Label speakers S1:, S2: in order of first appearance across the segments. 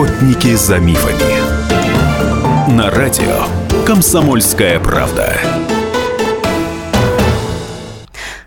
S1: Охотники за мифами. На радио Комсомольская правда.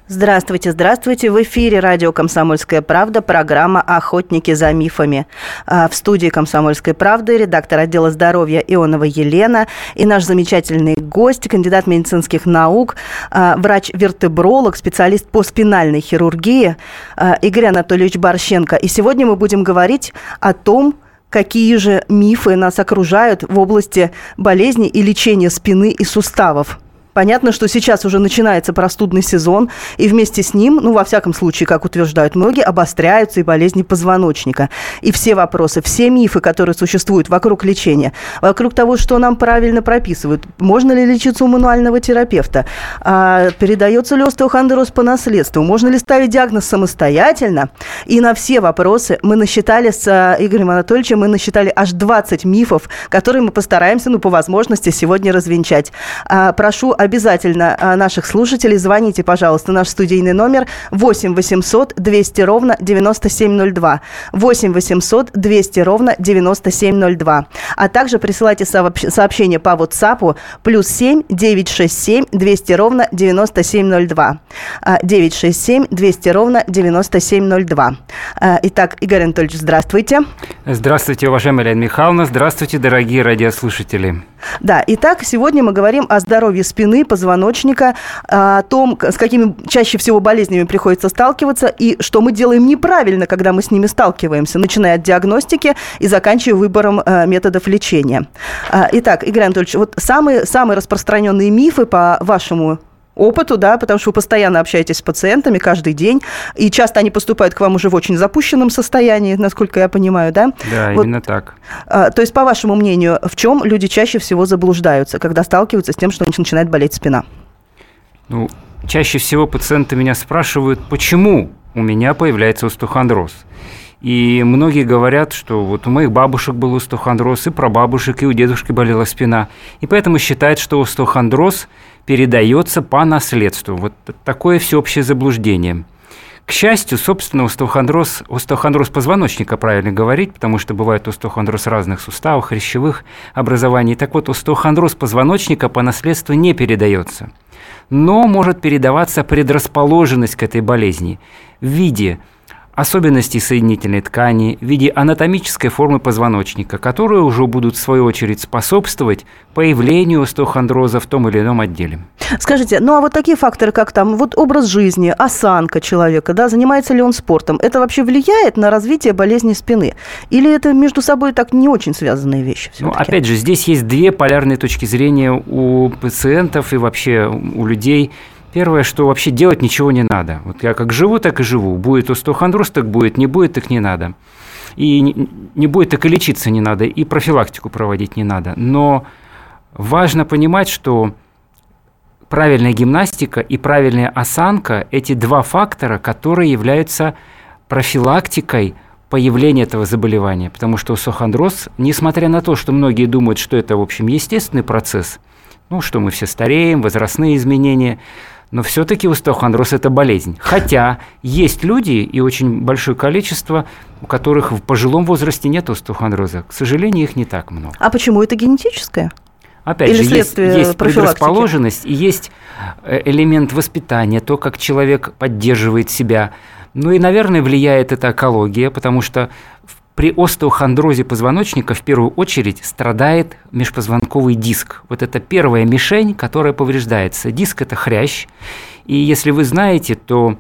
S2: Здравствуйте, здравствуйте. В эфире радио «Комсомольская правда» программа «Охотники за мифами». А, в студии «Комсомольской правды» редактор отдела здоровья Ионова Елена и наш замечательный гость, кандидат медицинских наук, а, врач-вертебролог, специалист по спинальной хирургии а, Игорь Анатольевич Борщенко. И сегодня мы будем говорить о том, какие же мифы нас окружают в области болезни и лечения спины и суставов. Понятно, что сейчас уже начинается простудный сезон, и вместе с ним, ну, во всяком случае, как утверждают многие, обостряются и болезни позвоночника. И все вопросы, все мифы, которые существуют вокруг лечения, вокруг того, что нам правильно прописывают, можно ли лечиться у мануального терапевта, а, передается ли остеохондроз по наследству, можно ли ставить диагноз самостоятельно, и на все вопросы мы насчитали с а, Игорем Анатольевичем, мы насчитали аж 20 мифов, которые мы постараемся, ну, по возможности сегодня развенчать. А, прошу обязательно а, наших слушателей. Звоните, пожалуйста, наш студийный номер 8 800 200 ровно 9702. 8 800 200 ровно 9702. А также присылайте сообщение по WhatsApp плюс 7 967 200 ровно 9702. 967 200 ровно 9702. А, итак, Игорь Анатольевич, здравствуйте.
S3: Здравствуйте, уважаемая Елена Михайловна. Здравствуйте, дорогие радиослушатели.
S2: Да, итак, сегодня мы говорим о здоровье спины, позвоночника, о том, с какими чаще всего болезнями приходится сталкиваться и что мы делаем неправильно, когда мы с ними сталкиваемся, начиная от диагностики и заканчивая выбором э, методов лечения. А, итак, Игорь Анатольевич, вот самые, самые распространенные мифы по вашему опыту, да, потому что вы постоянно общаетесь с пациентами каждый день, и часто они поступают к вам уже в очень запущенном состоянии, насколько я понимаю, да?
S3: Да, вот, именно так.
S2: А, то есть, по вашему мнению, в чем люди чаще всего заблуждаются, когда сталкиваются с тем, что начинает болеть спина?
S3: Ну, чаще всего пациенты меня спрашивают, почему у меня появляется остеохондроз. И многие говорят, что вот у моих бабушек был остеохондроз, и про бабушек, и у дедушки болела спина. И поэтому считают, что остеохондроз – передается по наследству. Вот такое всеобщее заблуждение. К счастью, собственно, остеохондроз, остеохондроз позвоночника, правильно говорить, потому что бывает остеохондроз разных суставов, хрящевых образований. Так вот, остеохондроз позвоночника по наследству не передается. Но может передаваться предрасположенность к этой болезни в виде особенностей соединительной ткани в виде анатомической формы позвоночника, которые уже будут в свою очередь способствовать появлению остеохондроза в том или ином отделе.
S2: Скажите, ну а вот такие факторы, как там вот образ жизни, осанка человека, да, занимается ли он спортом, это вообще влияет на развитие болезни спины? Или это между собой так не очень связанные вещи?
S3: Ну, опять же, здесь есть две полярные точки зрения у пациентов и вообще у людей. Первое, что вообще делать ничего не надо. Вот я как живу, так и живу. Будет остеохондроз, так будет, не будет, так не надо. И не, будет, так и лечиться не надо, и профилактику проводить не надо. Но важно понимать, что правильная гимнастика и правильная осанка – эти два фактора, которые являются профилактикой появления этого заболевания. Потому что остеохондроз, несмотря на то, что многие думают, что это, в общем, естественный процесс, ну, что мы все стареем, возрастные изменения – но все-таки остеохондроз – это болезнь. Хотя есть люди, и очень большое количество, у которых в пожилом возрасте нет остеохондроза. К сожалению, их не так много.
S2: А почему это генетическое?
S3: Опять Или же, есть, есть предрасположенность и есть э, элемент воспитания, то, как человек поддерживает себя. Ну и, наверное, влияет эта экология, потому что при остеохондрозе позвоночника в первую очередь страдает межпозвонковый диск. Вот это первая мишень, которая повреждается. Диск – это хрящ. И если вы знаете, то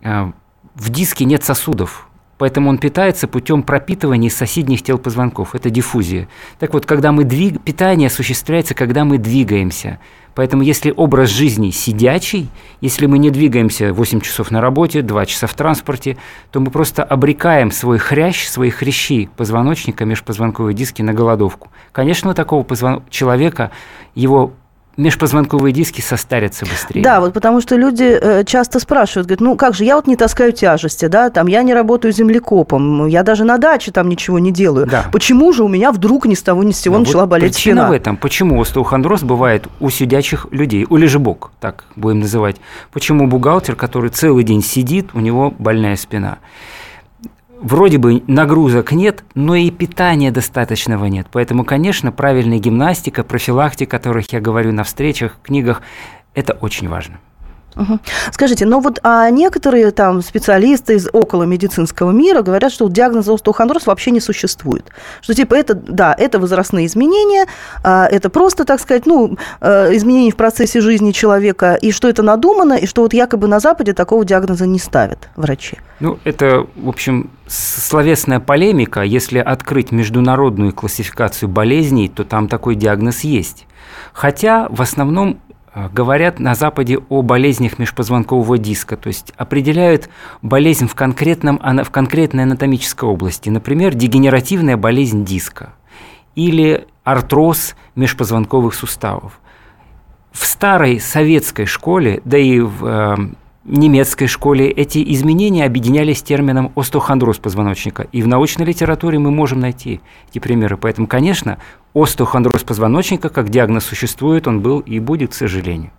S3: э, в диске нет сосудов, поэтому он питается путем пропитывания соседних тел позвонков. Это диффузия. Так вот, когда мы двиг... питание осуществляется, когда мы двигаемся – Поэтому если образ жизни сидячий, если мы не двигаемся 8 часов на работе, 2 часа в транспорте, то мы просто обрекаем свой хрящ, свои хрящи позвоночника, межпозвонковые диски на голодовку. Конечно, у такого позвон... человека его межпозвонковые диски состарятся быстрее.
S2: Да, вот потому что люди э, часто спрашивают, говорят, ну как же, я вот не таскаю тяжести, да, там я не работаю землекопом, я даже на даче там ничего не делаю. Да. Почему же у меня вдруг ни с того ни с сего Но начала вот болеть
S3: причина
S2: спина?
S3: в этом. Почему остеохондроз бывает у сидячих людей, у лежебок, так будем называть. Почему бухгалтер, который целый день сидит, у него больная спина? Вроде бы нагрузок нет, но и питания достаточного нет. Поэтому, конечно, правильная гимнастика, профилактика, о которых я говорю на встречах, книгах, это очень важно.
S2: Скажите, но вот а некоторые там специалисты из около медицинского мира говорят, что диагноза остеохондроз вообще не существует. Что типа это, да, это возрастные изменения, а, это просто, так сказать, ну, э, изменения в процессе жизни человека, и что это надумано, и что вот якобы на Западе такого диагноза не ставят врачи.
S3: Ну, это, в общем, словесная полемика. Если открыть международную классификацию болезней, то там такой диагноз есть. Хотя в основном говорят на Западе о болезнях межпозвонкового диска, то есть определяют болезнь в, конкретном, в конкретной анатомической области, например, дегенеративная болезнь диска или артроз межпозвонковых суставов. В старой советской школе, да и в э, немецкой школе эти изменения объединялись термином остеохондроз позвоночника. И в научной литературе мы можем найти эти примеры. Поэтому, конечно, остеохондроз позвоночника как диагноз существует, он был и будет, к сожалению.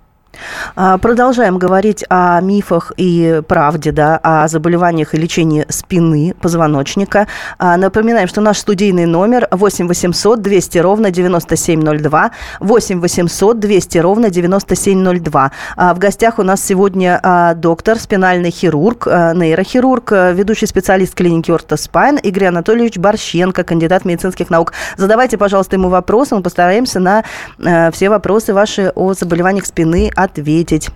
S2: А, продолжаем говорить о мифах и правде, да, о заболеваниях и лечении спины, позвоночника. А, напоминаем, что наш студийный номер 8 800 200 ровно 9702, 8 800 200 ровно 9702. А, в гостях у нас сегодня доктор, спинальный хирург, нейрохирург, ведущий специалист клиники Ортоспайн Игорь Анатольевич Борщенко, кандидат медицинских наук. Задавайте, пожалуйста, ему вопросы, мы постараемся на все вопросы ваши о заболеваниях спины ответить.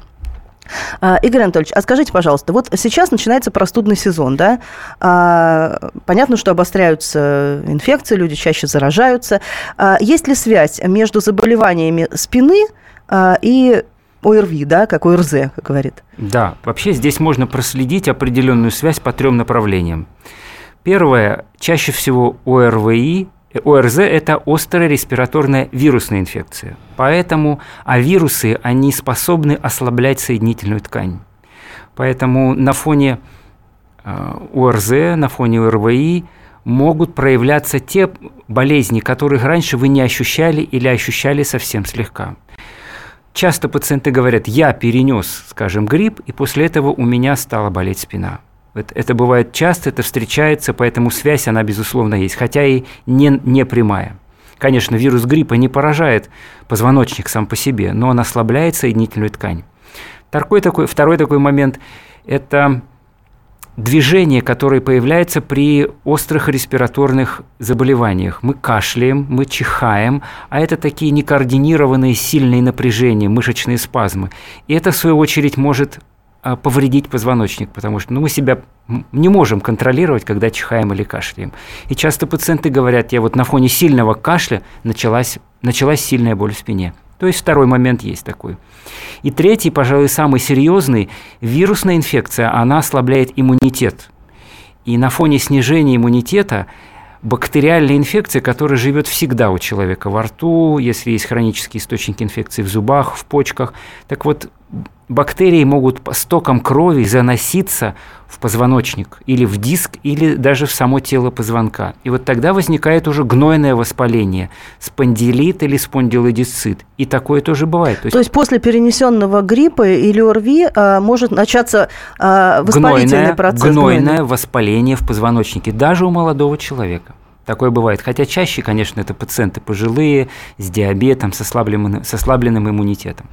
S2: А, Игорь Анатольевич, а скажите, пожалуйста, вот сейчас начинается простудный сезон, да? А, понятно, что обостряются инфекции, люди чаще заражаются. А, есть ли связь между заболеваниями спины и ОРВИ, да, как ОРЗ, как говорит?
S3: Да, вообще здесь можно проследить определенную связь по трем направлениям. Первое, чаще всего ОРВИ ОРЗ – это острая респираторная вирусная инфекция. Поэтому, а вирусы, они способны ослаблять соединительную ткань. Поэтому на фоне э, ОРЗ, на фоне ОРВИ могут проявляться те болезни, которых раньше вы не ощущали или ощущали совсем слегка. Часто пациенты говорят, я перенес, скажем, грипп, и после этого у меня стала болеть спина. Это, это бывает часто, это встречается, поэтому связь, она, безусловно, есть, хотя и не, не прямая. Конечно, вирус гриппа не поражает позвоночник сам по себе, но он ослабляет соединительную ткань. Второй такой, второй такой момент – это движение, которое появляется при острых респираторных заболеваниях. Мы кашляем, мы чихаем, а это такие некоординированные сильные напряжения, мышечные спазмы. И это, в свою очередь, может повредить позвоночник, потому что ну, мы себя не можем контролировать, когда чихаем или кашляем. И часто пациенты говорят, я вот на фоне сильного кашля началась, началась сильная боль в спине. То есть второй момент есть такой. И третий, пожалуй, самый серьезный, вирусная инфекция, она ослабляет иммунитет. И на фоне снижения иммунитета бактериальная инфекция, которая живет всегда у человека во рту, если есть хронические источники инфекции в зубах, в почках. Так вот, бактерии могут по стокам крови заноситься в позвоночник или в диск, или даже в само тело позвонка. И вот тогда возникает уже гнойное воспаление, спондилит или спондилодисцит. И такое тоже бывает.
S2: То есть, То есть после перенесенного гриппа или ОРВИ а, может начаться а, воспалительный гнойное, процесс?
S3: Гнойное воспаление в позвоночнике, даже у молодого человека. Такое бывает. Хотя чаще, конечно, это пациенты пожилые, с диабетом, с ослабленным, с ослабленным иммунитетом.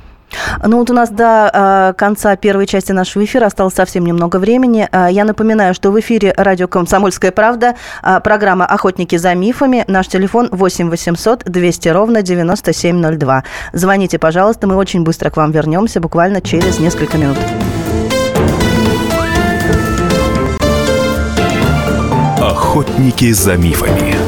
S2: Ну вот у нас до э, конца первой части нашего эфира осталось совсем немного времени. Э, я напоминаю, что в эфире радио «Комсомольская правда» э, программа «Охотники за мифами». Наш телефон 8 800 200 ровно 9702. Звоните, пожалуйста, мы очень быстро к вам вернемся, буквально через несколько минут.
S1: Охотники за мифами.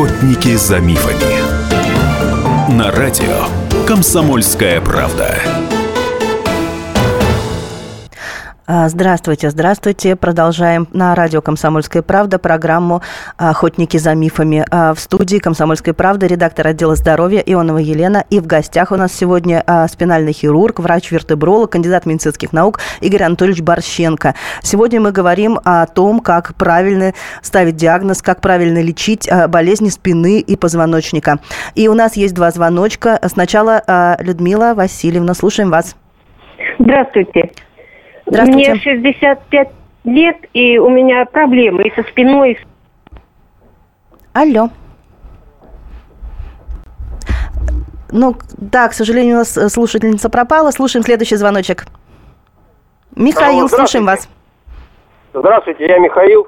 S1: Охотники за мифами. На радио «Комсомольская правда».
S2: А, здравствуйте, здравствуйте. Продолжаем на радио «Комсомольская правда» программу «Охотники за мифами». А, в студии «Комсомольской правды» редактор отдела здоровья Ионова Елена. И в гостях у нас сегодня а, спинальный хирург, врач-вертебролог, кандидат медицинских наук Игорь Анатольевич Борщенко. Сегодня мы говорим о том, как правильно ставить диагноз, как правильно лечить болезни спины и позвоночника. И у нас есть два звоночка. Сначала Людмила Васильевна, слушаем вас.
S4: Здравствуйте. Здравствуйте. Мне 65 лет, и у меня проблемы и со спиной.
S2: Алло. Ну, да, к сожалению, у нас э, слушательница пропала. Слушаем следующий звоночек. Михаил, слушаем вас.
S5: Здравствуйте, я Михаил.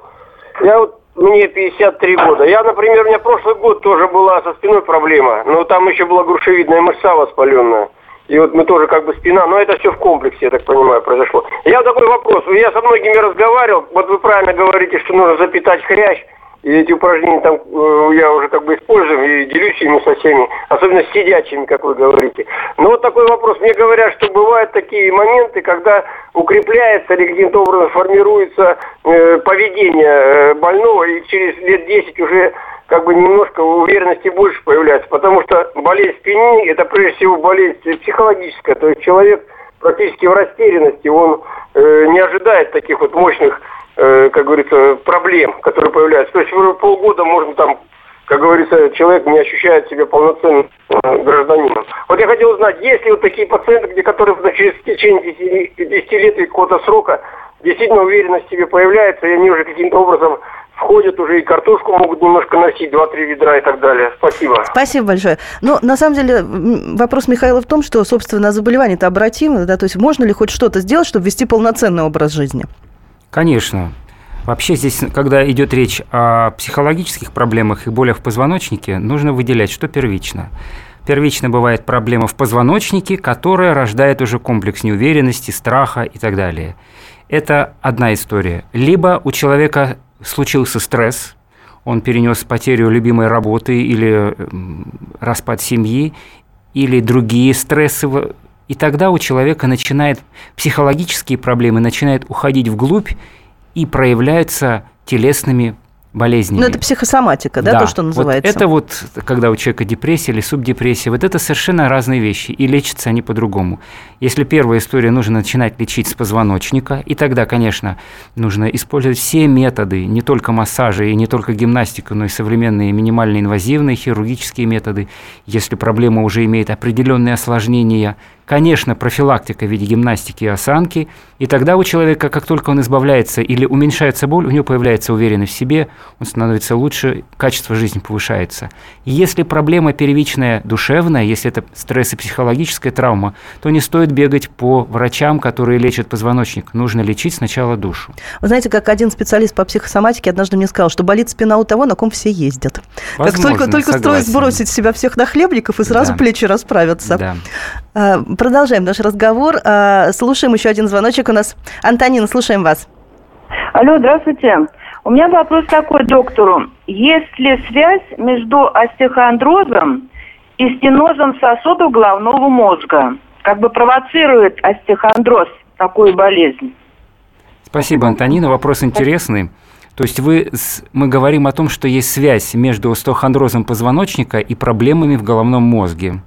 S5: Я вот, мне 53 года. Я, например, у меня прошлый год тоже была со спиной проблема. Но там еще была грушевидная мышца воспаленная. И вот мы тоже как бы спина, но это все в комплексе, я так понимаю, произошло. Я такой вопрос. Я со многими разговаривал, вот вы правильно говорите, что нужно запитать хрящ. И эти упражнения там э, я уже как бы использую и делюсь ими со всеми, особенно с сидячими, как вы говорите. Но вот такой вопрос. Мне говорят, что бывают такие моменты, когда укрепляется или каким-то образом формируется э, поведение э, больного, и через лет 10 уже как бы немножко уверенности больше появляется, потому что болезнь спины – это прежде всего болезнь психологическая, то есть человек практически в растерянности, он э, не ожидает таких вот мощных, э, как говорится, проблем, которые появляются. То есть полгода можно там, как говорится, человек не ощущает себя полноценным э, гражданином. Вот я хотел узнать, есть ли вот такие пациенты, где которые через течение 10, 10 лет или какого-то срока действительно уверенность в себе появляется, и они уже каким-то образом входят уже и картошку могут немножко носить, два-три ведра и так далее. Спасибо.
S2: Спасибо большое. Но на самом деле вопрос Михаила в том, что, собственно, заболевание-то обратимо, да, то есть можно ли хоть что-то сделать, чтобы вести полноценный образ жизни?
S3: Конечно. Вообще здесь, когда идет речь о психологических проблемах и болях в позвоночнике, нужно выделять, что первично. Первично бывает проблема в позвоночнике, которая рождает уже комплекс неуверенности, страха и так далее. Это одна история. Либо у человека случился стресс, он перенес потерю любимой работы или распад семьи, или другие стрессы, и тогда у человека начинают психологические проблемы начинают уходить вглубь и проявляются телесными болезнями.
S2: Ну, это психосоматика, да, да, то, что называется?
S3: Вот это вот, когда у человека депрессия или субдепрессия, вот это совершенно разные вещи, и лечатся они по-другому. Если первая история, нужно начинать лечить с позвоночника, и тогда, конечно, нужно использовать все методы, не только массажи и не только гимнастику, но и современные минимально инвазивные хирургические методы. Если проблема уже имеет определенные осложнения, Конечно, профилактика в виде гимнастики и осанки, и тогда у человека, как только он избавляется или уменьшается боль, у него появляется уверенность в себе, он становится лучше, качество жизни повышается. Если проблема первичная душевная, если это стресс и психологическая травма, то не стоит бегать по врачам, которые лечат позвоночник. Нужно лечить сначала душу.
S2: Вы знаете, как один специалист по психосоматике однажды мне сказал, что болит спина у того, на ком все ездят. Возможно, как только, только стоит сбросить себя всех нахлебников, и сразу да. плечи расправятся. Да. А, продолжаем наш разговор. А, слушаем еще один звоночек у нас. Антонина, слушаем вас.
S4: Алло, здравствуйте. У меня вопрос такой доктору. Есть ли связь между остеохондрозом и стенозом сосудов головного мозга? Как бы провоцирует остеохондроз такую болезнь?
S3: Спасибо, Антонина. Вопрос интересный. То есть вы, мы говорим о том, что есть связь между остеохондрозом позвоночника и проблемами в головном мозге.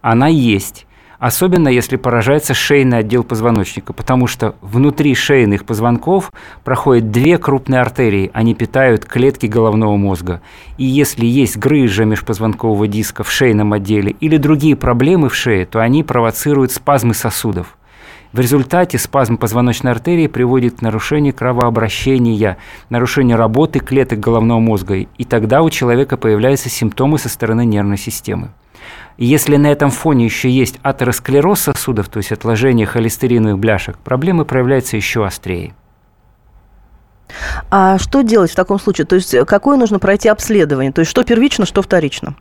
S3: Она есть особенно если поражается шейный отдел позвоночника, потому что внутри шейных позвонков проходят две крупные артерии, они питают клетки головного мозга. И если есть грыжа межпозвонкового диска в шейном отделе или другие проблемы в шее, то они провоцируют спазмы сосудов. В результате спазм позвоночной артерии приводит к нарушению кровообращения, нарушению работы клеток головного мозга, и тогда у человека появляются симптомы со стороны нервной системы. Если на этом фоне еще есть атеросклероз сосудов, то есть отложение холестериновых бляшек, проблемы проявляются еще острее.
S2: А что делать в таком случае? То есть какое нужно пройти обследование? То есть что первично, что вторично?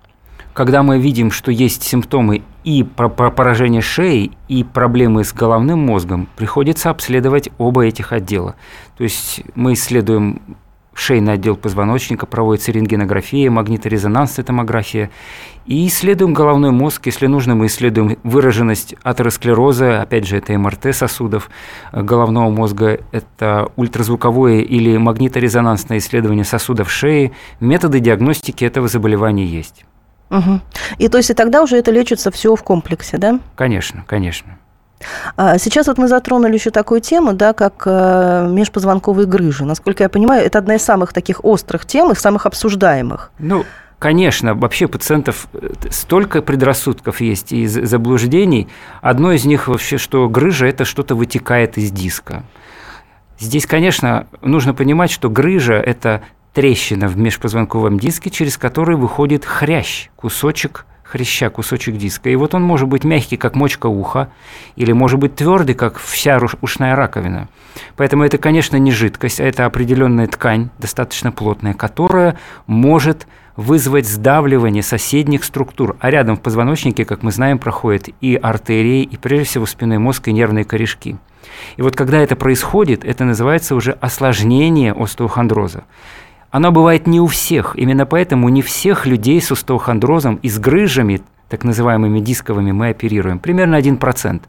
S3: Когда мы видим, что есть симптомы и поражения шеи, и проблемы с головным мозгом, приходится обследовать оба этих отдела. То есть мы исследуем шейный отдел позвоночника, проводится рентгенография, магниторезонансная томография. И исследуем головной мозг, если нужно, мы исследуем выраженность атеросклероза, опять же, это МРТ сосудов головного мозга, это ультразвуковое или магниторезонансное исследование сосудов шеи. Методы диагностики этого заболевания есть.
S2: Угу. И то есть и тогда уже это лечится все в комплексе, да?
S3: Конечно, конечно.
S2: А, сейчас вот мы затронули еще такую тему, да, как э, межпозвонковые грыжи. Насколько я понимаю, это одна из самых таких острых тем и самых обсуждаемых.
S3: Ну, Конечно, вообще пациентов э, столько предрассудков есть и заблуждений. Одно из них вообще, что грыжа – это что-то вытекает из диска. Здесь, конечно, нужно понимать, что грыжа – это трещина в межпозвонковом диске, через который выходит хрящ, кусочек хряща, кусочек диска. И вот он может быть мягкий, как мочка уха, или может быть твердый, как вся ушная раковина. Поэтому это, конечно, не жидкость, а это определенная ткань, достаточно плотная, которая может вызвать сдавливание соседних структур. А рядом в позвоночнике, как мы знаем, проходят и артерии, и прежде всего спинной мозг, и нервные корешки. И вот когда это происходит, это называется уже осложнение остеохондроза. Оно бывает не у всех. Именно поэтому не всех людей с остеохондрозом и с грыжами так называемыми дисковыми, мы оперируем. Примерно 1%.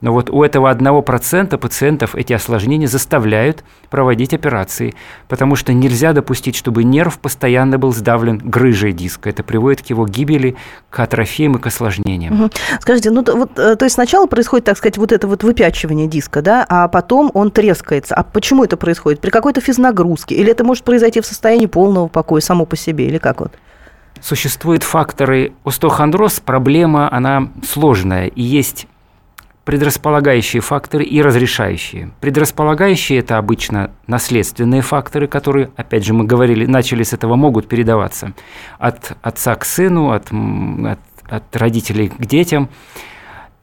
S3: Но вот у этого 1% пациентов эти осложнения заставляют проводить операции, потому что нельзя допустить, чтобы нерв постоянно был сдавлен грыжей диска. Это приводит к его гибели, к атрофиям и к осложнениям.
S2: Угу. Скажите, ну вот, э, то есть сначала происходит, так сказать, вот это вот выпячивание диска, да, а потом он трескается. А почему это происходит? При какой-то физнагрузке? Или это может произойти в состоянии полного покоя само по себе? Или как вот?
S3: Существуют факторы остеохондроз, проблема, она сложная, и есть предрасполагающие факторы и разрешающие. Предрасполагающие – это обычно наследственные факторы, которые, опять же, мы говорили, начали с этого, могут передаваться от отца к сыну, от, от, от родителей к детям.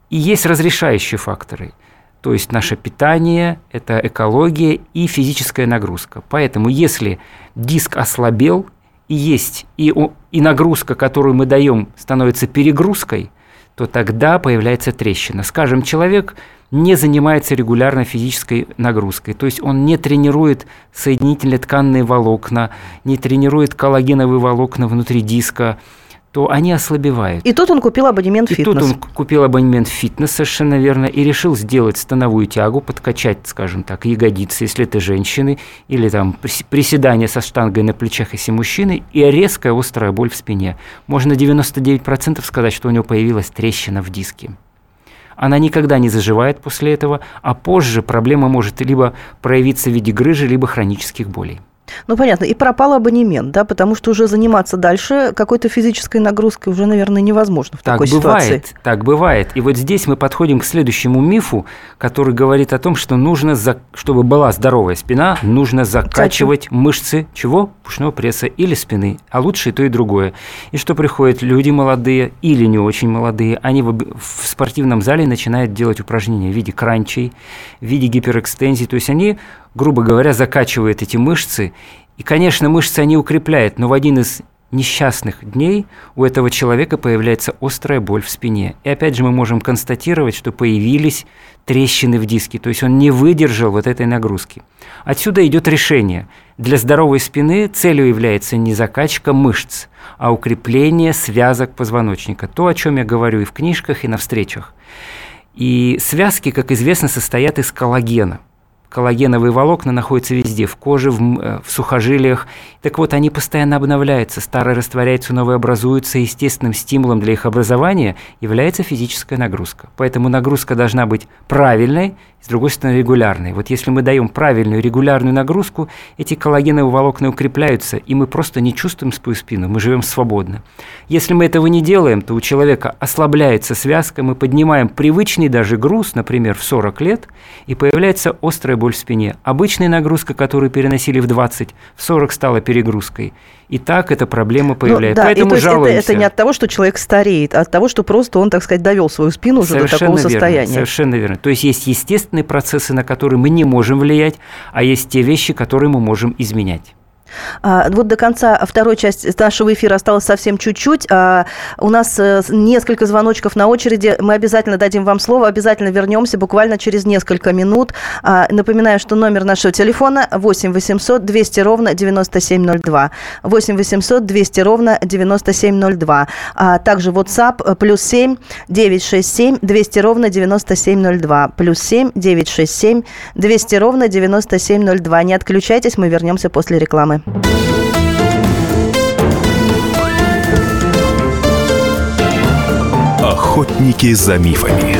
S3: И есть разрешающие факторы – то есть наше питание, это экология и физическая нагрузка. Поэтому если диск ослабел, есть, и, и нагрузка, которую мы даем, становится перегрузкой, то тогда появляется трещина. Скажем, человек не занимается регулярно физической нагрузкой, то есть он не тренирует соединительные тканные волокна, не тренирует коллагеновые волокна внутри диска, то они ослабевают.
S2: И тут он купил абонемент
S3: и
S2: фитнес.
S3: И тут он купил абонемент фитнес, совершенно верно, и решил сделать становую тягу, подкачать, скажем так, ягодицы, если это женщины, или там приседания со штангой на плечах, если мужчины, и резкая острая боль в спине. Можно 99% сказать, что у него появилась трещина в диске. Она никогда не заживает после этого, а позже проблема может либо проявиться в виде грыжи, либо хронических болей.
S2: Ну, понятно. И пропал абонемент, да, потому что уже заниматься дальше какой-то физической нагрузкой уже, наверное, невозможно в
S3: так
S2: такой
S3: бывает,
S2: ситуации.
S3: Так бывает. И вот здесь мы подходим к следующему мифу, который говорит о том, что нужно, чтобы была здоровая спина, нужно закачивать Качу. мышцы чего? Пушного пресса или спины, а лучше и то, и другое. И что приходят люди молодые или не очень молодые, они в, в спортивном зале начинают делать упражнения в виде кранчей, в виде гиперэкстензии, то есть они грубо говоря, закачивает эти мышцы. И, конечно, мышцы они укрепляют, но в один из несчастных дней у этого человека появляется острая боль в спине. И опять же мы можем констатировать, что появились трещины в диске, то есть он не выдержал вот этой нагрузки. Отсюда идет решение. Для здоровой спины целью является не закачка мышц, а укрепление связок позвоночника. То, о чем я говорю и в книжках, и на встречах. И связки, как известно, состоят из коллагена – коллагеновые волокна находятся везде, в коже, в, э, в сухожилиях. Так вот, они постоянно обновляются, старые растворяются, новые образуются. Естественным стимулом для их образования является физическая нагрузка. Поэтому нагрузка должна быть правильной, с другой стороны, регулярной. Вот если мы даем правильную регулярную нагрузку, эти коллагеновые волокна укрепляются, и мы просто не чувствуем свою спину, мы живем свободно. Если мы этого не делаем, то у человека ослабляется связка, мы поднимаем привычный даже груз, например, в 40 лет, и появляется острая боль в спине. Обычная нагрузка, которую переносили в 20, в 40 стала перегрузкой. И так эта проблема ну появляется.
S2: Ну, да, Поэтому и то жалуемся. Это, это не от того, что человек стареет, а от того, что просто он, так сказать, довел свою спину уже совершенно до такого
S3: верно,
S2: состояния.
S3: Совершенно верно. То есть есть естественные процессы, на которые мы не можем влиять, а есть те вещи, которые мы можем изменять.
S2: А, вот до конца второй части нашего эфира осталось совсем чуть-чуть. А, у нас э, несколько звоночков на очереди. Мы обязательно дадим вам слово, обязательно вернемся буквально через несколько минут. А, напоминаю, что номер нашего телефона 8 800 200 ровно 9702. 8 800 200 ровно 9702. Также WhatsApp э, плюс 7 967 200 ровно 9702. Плюс 7 967 200 ровно 9702. Не отключайтесь, мы вернемся после рекламы.
S6: Охотники за мифами.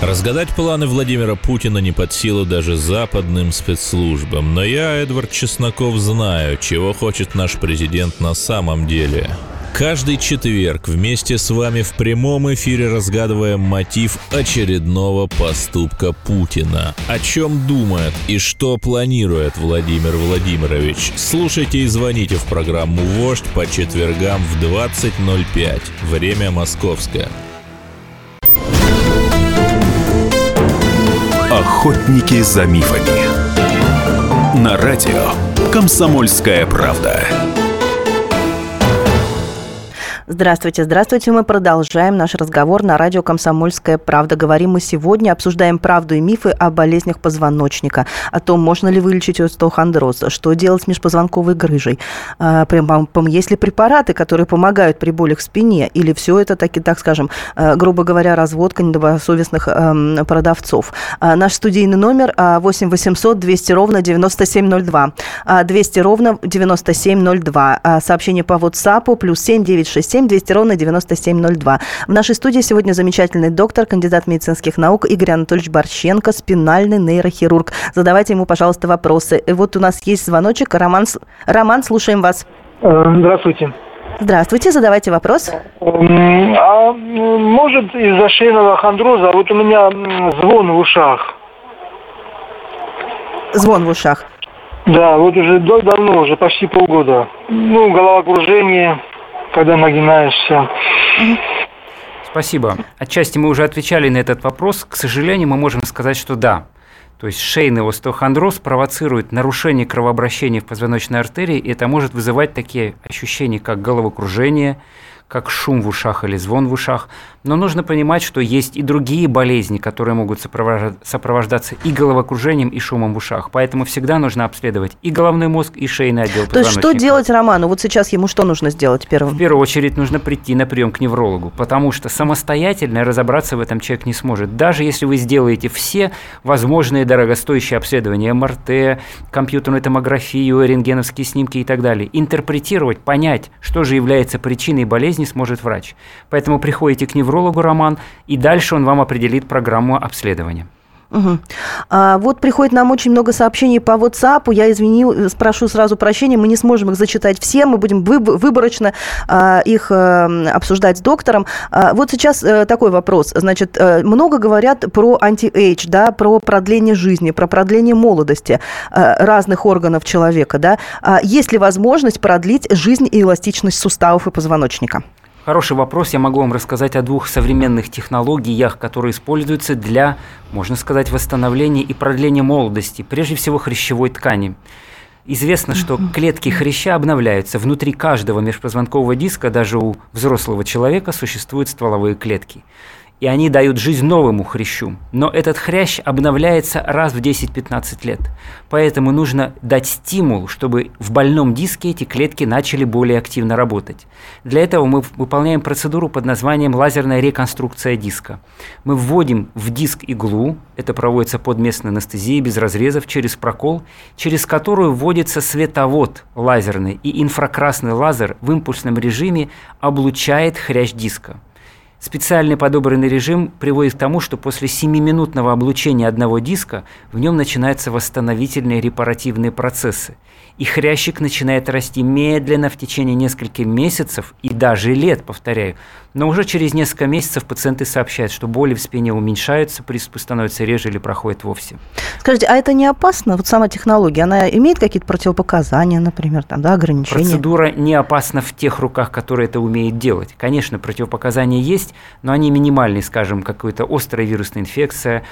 S7: Разгадать планы Владимира Путина не под силу даже западным спецслужбам, но я, Эдвард Чесноков, знаю, чего хочет наш президент на самом деле – Каждый четверг вместе с вами в прямом эфире разгадываем мотив очередного поступка Путина. О чем думает и что планирует Владимир Владимирович. Слушайте и звоните в программу «Вождь» по четвергам в 20.05. Время московское.
S6: Охотники за мифами. На радио «Комсомольская правда».
S2: Здравствуйте, здравствуйте. Мы продолжаем наш разговор на радио «Комсомольская правда». Говорим мы сегодня, обсуждаем правду и мифы о болезнях позвоночника, о том, можно ли вылечить остеохондроз, что делать с межпозвонковой грыжей, а, есть ли препараты, которые помогают при болях в спине, или все это, таки, так скажем, а, грубо говоря, разводка недобросовестных эм, продавцов. А, наш студийный номер 8 800 200 ровно 9702. 200 ровно 9702. Сообщение по WhatsApp плюс 7 967 7 200 ровно 9702. В нашей студии сегодня замечательный доктор, кандидат медицинских наук Игорь Анатольевич Борщенко, спинальный нейрохирург. Задавайте ему, пожалуйста, вопросы. И вот у нас есть звоночек. Роман, Роман слушаем вас.
S8: Э, здравствуйте.
S2: Здравствуйте, задавайте вопрос.
S8: А может из-за шейного хондроза, вот у меня звон в ушах.
S2: Звон в ушах.
S8: Да, вот уже давно, уже почти полгода. Ну, головокружение, когда нагинаешься.
S3: Спасибо. Отчасти мы уже отвечали на этот вопрос. К сожалению, мы можем сказать, что да. То есть шейный остеохондроз провоцирует нарушение кровообращения в позвоночной артерии, и это может вызывать такие ощущения, как головокружение, как шум в ушах или звон в ушах. Но нужно понимать, что есть и другие болезни, которые могут сопровождаться и головокружением, и шумом в ушах. Поэтому всегда нужно обследовать и головной мозг, и шейный отдел
S2: То есть что делать Роману? Вот сейчас ему что нужно сделать первым?
S3: В первую очередь нужно прийти на прием к неврологу, потому что самостоятельно разобраться в этом человек не сможет. Даже если вы сделаете все возможные дорогостоящие обследования, МРТ, компьютерную томографию, рентгеновские снимки и так далее, интерпретировать, понять, что же является причиной болезни, сможет врач. Поэтому приходите к неврологу, неврологу Роман, и дальше он вам определит программу обследования.
S2: Угу. А, вот приходит нам очень много сообщений по WhatsApp. Я извини, спрошу сразу прощения, мы не сможем их зачитать все, мы будем выборочно а, их а, обсуждать с доктором. А, вот сейчас а, такой вопрос. Значит, а, много говорят про anti-age, да, про продление жизни, про продление молодости а, разных органов человека. Да? А, есть ли возможность продлить жизнь и эластичность суставов и позвоночника?
S3: Хороший вопрос. Я могу вам рассказать о двух современных технологиях, которые используются для, можно сказать, восстановления и продления молодости, прежде всего хрящевой ткани. Известно, что клетки хряща обновляются. Внутри каждого межпозвонкового диска, даже у взрослого человека, существуют стволовые клетки и они дают жизнь новому хрящу. Но этот хрящ обновляется раз в 10-15 лет. Поэтому нужно дать стимул, чтобы в больном диске эти клетки начали более активно работать. Для этого мы выполняем процедуру под названием лазерная реконструкция диска. Мы вводим в диск иглу, это проводится под местной анестезией без разрезов через прокол, через которую вводится световод лазерный, и инфракрасный лазер в импульсном режиме облучает хрящ диска. Специальный подобранный режим приводит к тому, что после 7-минутного облучения одного диска в нем начинаются восстановительные репаративные процессы. И хрящик начинает расти медленно в течение нескольких месяцев и даже лет, повторяю, Но уже через несколько месяцев пациенты сообщают, что боли в спине уменьшаются, приступы становятся реже или проходят вовсе.
S2: Скажите, а это не опасно? Вот сама технология, она имеет какие-то противопоказания, например, там, да, ограничения?
S3: Процедура не опасна в тех руках, которые это умеют делать. Конечно, противопоказания есть, но они минимальные, скажем, какая-то острая вирусная инфекция,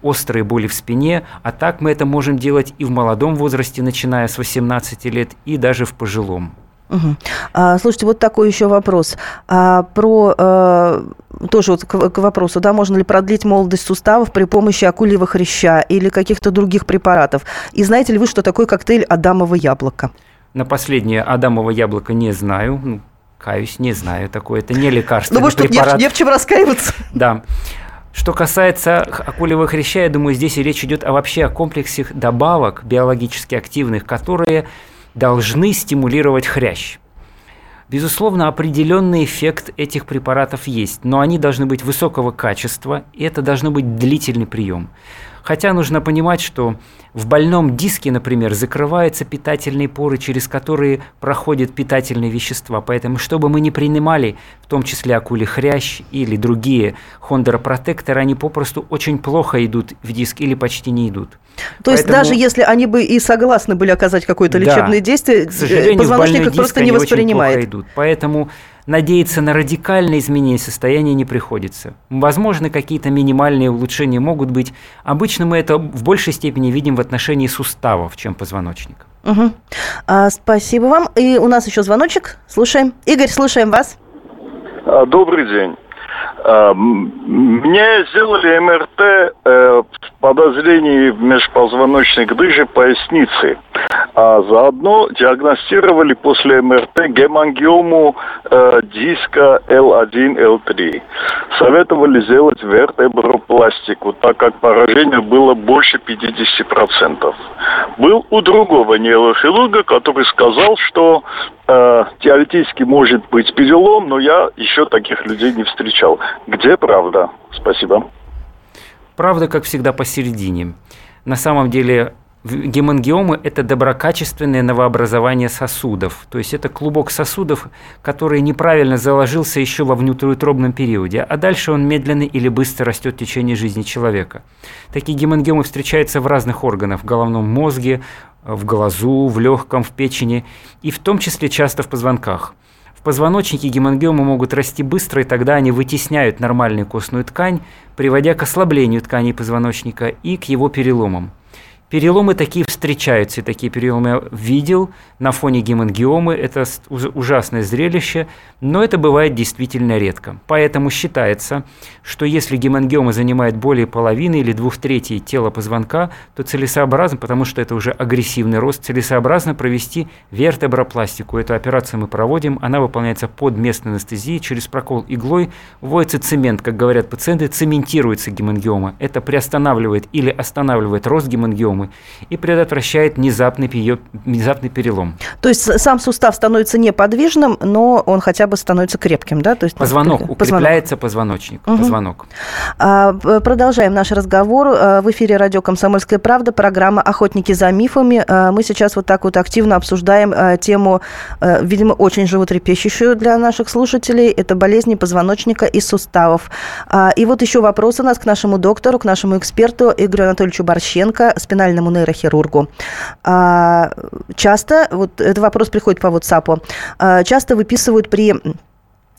S3: острые боли в спине, а так мы это можем делать и в молодом возрасте, начиная с 18 лет, и даже в пожилом.
S2: Угу. А, слушайте, вот такой еще вопрос. А, про а, тоже вот к, к вопросу, да, можно ли продлить молодость суставов при помощи акульего хряща или каких-то других препаратов? И знаете ли вы, что такое коктейль Адамово яблоко?
S3: На последнее Адамово яблоко не знаю. Ну, каюсь, не знаю такое. Это не лекарство. Ну,
S2: может, препарат. Не, не в чем раскаиваться.
S3: Да. Что касается акулевого хряща, я думаю, здесь и речь идет о вообще о комплексе добавок биологически активных, которые должны стимулировать хрящ. Безусловно, определенный эффект этих препаратов есть, но они должны быть высокого качества, и это должно быть длительный прием. Хотя нужно понимать, что в больном диске, например, закрываются питательные поры, через которые проходят питательные вещества. Поэтому, чтобы мы не принимали, в том числе акули хрящ или другие хондропротекторы, они попросту очень плохо идут в диск или почти не идут.
S2: То Поэтому... есть даже если они бы и согласны были оказать какое-то лечебное да, действие, к сожалению, позвоночник их просто не воспринимает.
S3: Идут. Поэтому надеяться на радикальное изменение состояния не приходится. Возможно, какие-то минимальные улучшения могут быть. Обычно мы это в большей степени видим в отношении суставов, чем позвоночника.
S2: Угу. А, спасибо вам. И у нас еще звоночек. Слушаем. Игорь, слушаем вас.
S9: А, добрый день. А, мне сделали МРТ э, в подозрении в межпозвоночной грыже поясницы. А заодно диагностировали после МРТ гемангиому э, диска L1, L3. Советовали сделать вертебропластику, так как поражение было больше 50%. Был у другого нейрохирурга, который сказал, что э, теоретически может быть перелом, но я еще таких людей не встречал. Где правда? Спасибо.
S3: Правда, как всегда, посередине. На самом деле Гемангиомы – это доброкачественное новообразование сосудов. То есть это клубок сосудов, который неправильно заложился еще во внутриутробном периоде, а дальше он медленно или быстро растет в течение жизни человека. Такие гемангиомы встречаются в разных органах – в головном мозге, в глазу, в легком, в печени и в том числе часто в позвонках. В позвоночнике гемангиомы могут расти быстро, и тогда они вытесняют нормальную костную ткань, приводя к ослаблению тканей позвоночника и к его переломам. Переломы такие встречаются, и такие переломы я видел на фоне гемангиомы. Это ужасное зрелище, но это бывает действительно редко. Поэтому считается, что если гемангиома занимает более половины или двух третей тела позвонка, то целесообразно, потому что это уже агрессивный рост, целесообразно провести вертебропластику. Эту операцию мы проводим, она выполняется под местной анестезией, через прокол иглой вводится цемент, как говорят пациенты, цементируется гемангиома. Это приостанавливает или останавливает рост гемангиомы, травмы и предотвращает внезапный, ее, внезапный перелом.
S2: То есть сам сустав становится неподвижным, но он хотя бы становится крепким, да? То есть,
S3: позвонок, позвонок. укрепляется позвоночник, угу. позвонок.
S2: А, продолжаем наш разговор. А, в эфире радио «Комсомольская правда», программа «Охотники за мифами». А, мы сейчас вот так вот активно обсуждаем а, тему, видимо, очень животрепещущую для наших слушателей. Это болезни позвоночника и суставов. И вот еще вопрос у нас к нашему доктору, к нашему эксперту Игорю Анатольевичу Борщенко, спинальный профессиональному нейрохирургу. А, часто, вот этот вопрос приходит по WhatsApp, а, часто выписывают при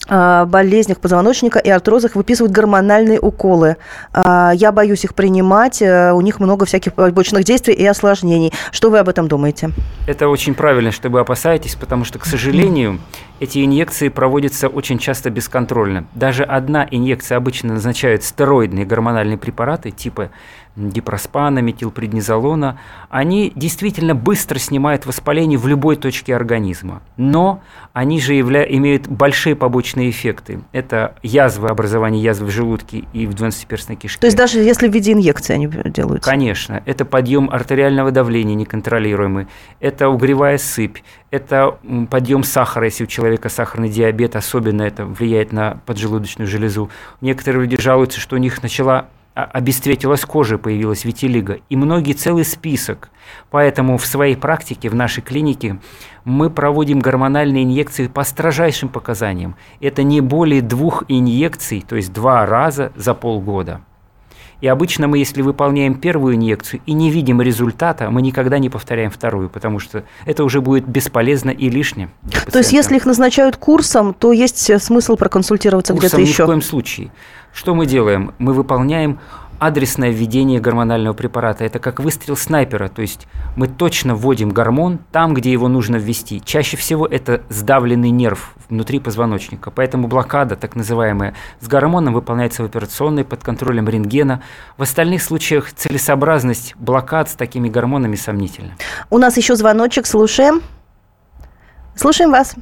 S2: а, болезнях позвоночника и артрозах выписывают гормональные уколы. Я боюсь их принимать, э, у них много всяких побочных действий и осложнений. Что вы об этом думаете?
S3: Это очень правильно, что вы опасаетесь, потому что, к сожалению, эти инъекции проводятся очень часто бесконтрольно. Даже одна инъекция обычно назначает стероидные гормональные препараты типа дипроспана, метилпреднизолона, они действительно быстро снимают воспаление в любой точке организма. Но они же явля... имеют большие побочные эффекты. Это язвы, образование язв в желудке и в двенадцатиперстной кишке.
S2: То есть даже если в виде инъекции они делаются?
S3: Конечно. Это подъем артериального давления неконтролируемый, это угревая сыпь, это подъем сахара, если у человека сахарный диабет, особенно это влияет на поджелудочную железу. Некоторые люди жалуются, что у них начала обесцветилась кожа, появилась витилиго, и многие целый список. Поэтому в своей практике, в нашей клинике, мы проводим гормональные инъекции по строжайшим показаниям. Это не более двух инъекций, то есть два раза за полгода. И обычно мы, если выполняем первую инъекцию и не видим результата, мы никогда не повторяем вторую, потому что это уже будет бесполезно и лишнее.
S2: То есть, если их назначают курсом, то есть смысл проконсультироваться где-то еще?
S3: Ни в коем случае. Что мы делаем? Мы выполняем адресное введение гормонального препарата. Это как выстрел снайпера, то есть мы точно вводим гормон там, где его нужно ввести. Чаще всего это сдавленный нерв внутри позвоночника. Поэтому блокада, так называемая, с гормоном выполняется в операционной под контролем рентгена. В остальных случаях целесообразность блокад с такими гормонами сомнительна.
S2: У нас еще звоночек, слушаем. Слушаем вас.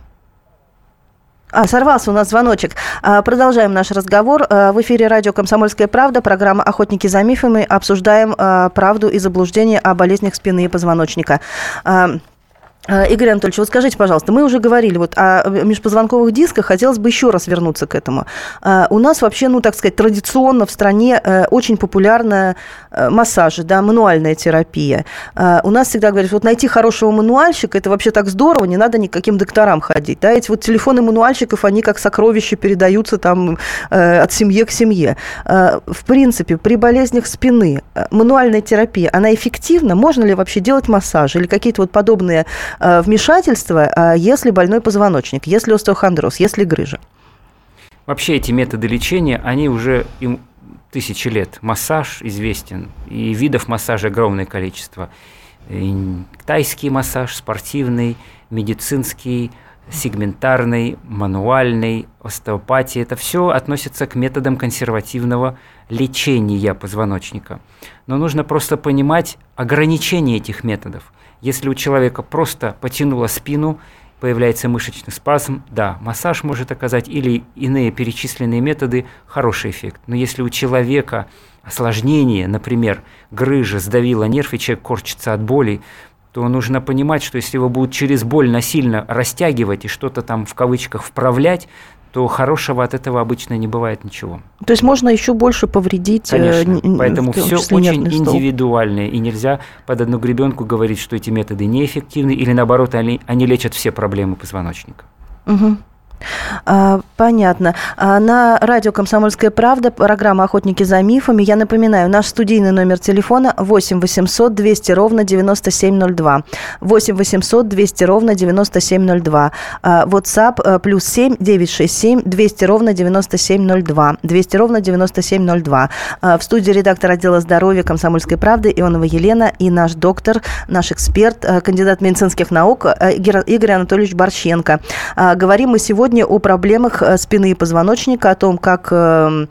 S2: А, сорвался у нас звоночек. А, продолжаем наш разговор. А, в эфире радио «Комсомольская правда», программа «Охотники за мифами». Обсуждаем а, правду и заблуждение о болезнях спины и позвоночника. А, Игорь Анатольевич, вот скажите, пожалуйста, мы уже говорили вот о межпозвонковых дисках, хотелось бы еще раз вернуться к этому. А, у нас вообще, ну, так сказать, традиционно в стране э, очень популярна э, массажи, да, мануальная терапия. А, у нас всегда говорят, вот найти хорошего мануальщика, это вообще так здорово, не надо никаким докторам ходить, да, эти вот телефоны мануальщиков, они как сокровища передаются там э, от семьи к семье. В принципе, при болезнях спины мануальная терапия, она эффективна? Можно ли вообще делать массаж или какие-то вот подобные Э, вмешательства, а если больной позвоночник, если остеохондроз, если грыжа?
S3: Вообще эти методы лечения, они уже им тысячи лет. Массаж известен, и видов массажа огромное количество. И тайский массаж, спортивный, медицинский, сегментарный, мануальный, остеопатия. Это все относится к методам консервативного лечения позвоночника. Но нужно просто понимать ограничения этих методов. Если у человека просто потянуло спину, появляется мышечный спазм, да, массаж может оказать или иные перечисленные методы хороший эффект. Но если у человека осложнение, например, грыжа сдавила нерв, и человек корчится от боли, то нужно понимать, что если его будут через боль насильно растягивать и что-то там в кавычках вправлять, то хорошего от этого обычно не бывает ничего.
S2: То есть можно еще больше повредить.
S3: Э, Конечно. Поэтому все очень индивидуальное, и нельзя под одну гребенку говорить, что эти методы неэффективны, или наоборот, они, они лечат все проблемы позвоночника.
S2: Угу. А, понятно. А, на радио «Комсомольская правда» программа «Охотники за мифами». Я напоминаю, наш студийный номер телефона 8 800 200 ровно 9702. 8 800 200 ровно 9702. А, WhatsApp э, плюс 7 967 200 ровно 9702. 200 ровно 9702. В студии редактор отдела здоровья «Комсомольской правды» Ионова Елена и наш доктор, наш эксперт, э, кандидат медицинских наук э, Игорь Анатольевич Борщенко. Говорим мы сегодня сегодня о проблемах э, спины и позвоночника, о том, как э,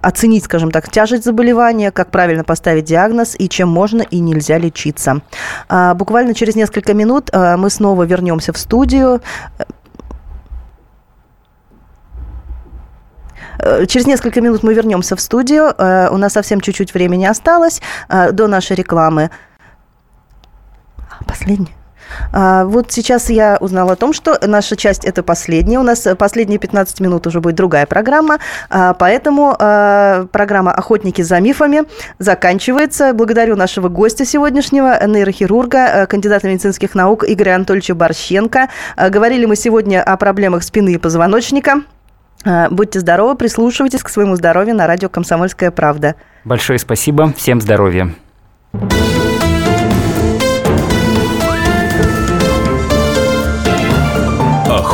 S2: оценить, скажем так, тяжесть заболевания, как правильно поставить диагноз и чем можно и нельзя лечиться. А, буквально через несколько минут э, мы снова вернемся в студию. Через несколько минут мы вернемся в студию. У нас совсем чуть-чуть времени осталось до нашей рекламы. Последний. А, вот сейчас я узнала о том, что наша часть это последняя. У нас последние 15 минут уже будет другая программа. А, поэтому а, программа «Охотники за мифами» заканчивается. Благодарю нашего гостя сегодняшнего, нейрохирурга, кандидата медицинских наук Игоря Анатольевича Борщенко. Говорили мы сегодня о проблемах спины и позвоночника. Будьте здоровы, прислушивайтесь к своему здоровью на радио «Комсомольская правда».
S3: Большое спасибо, всем здоровья.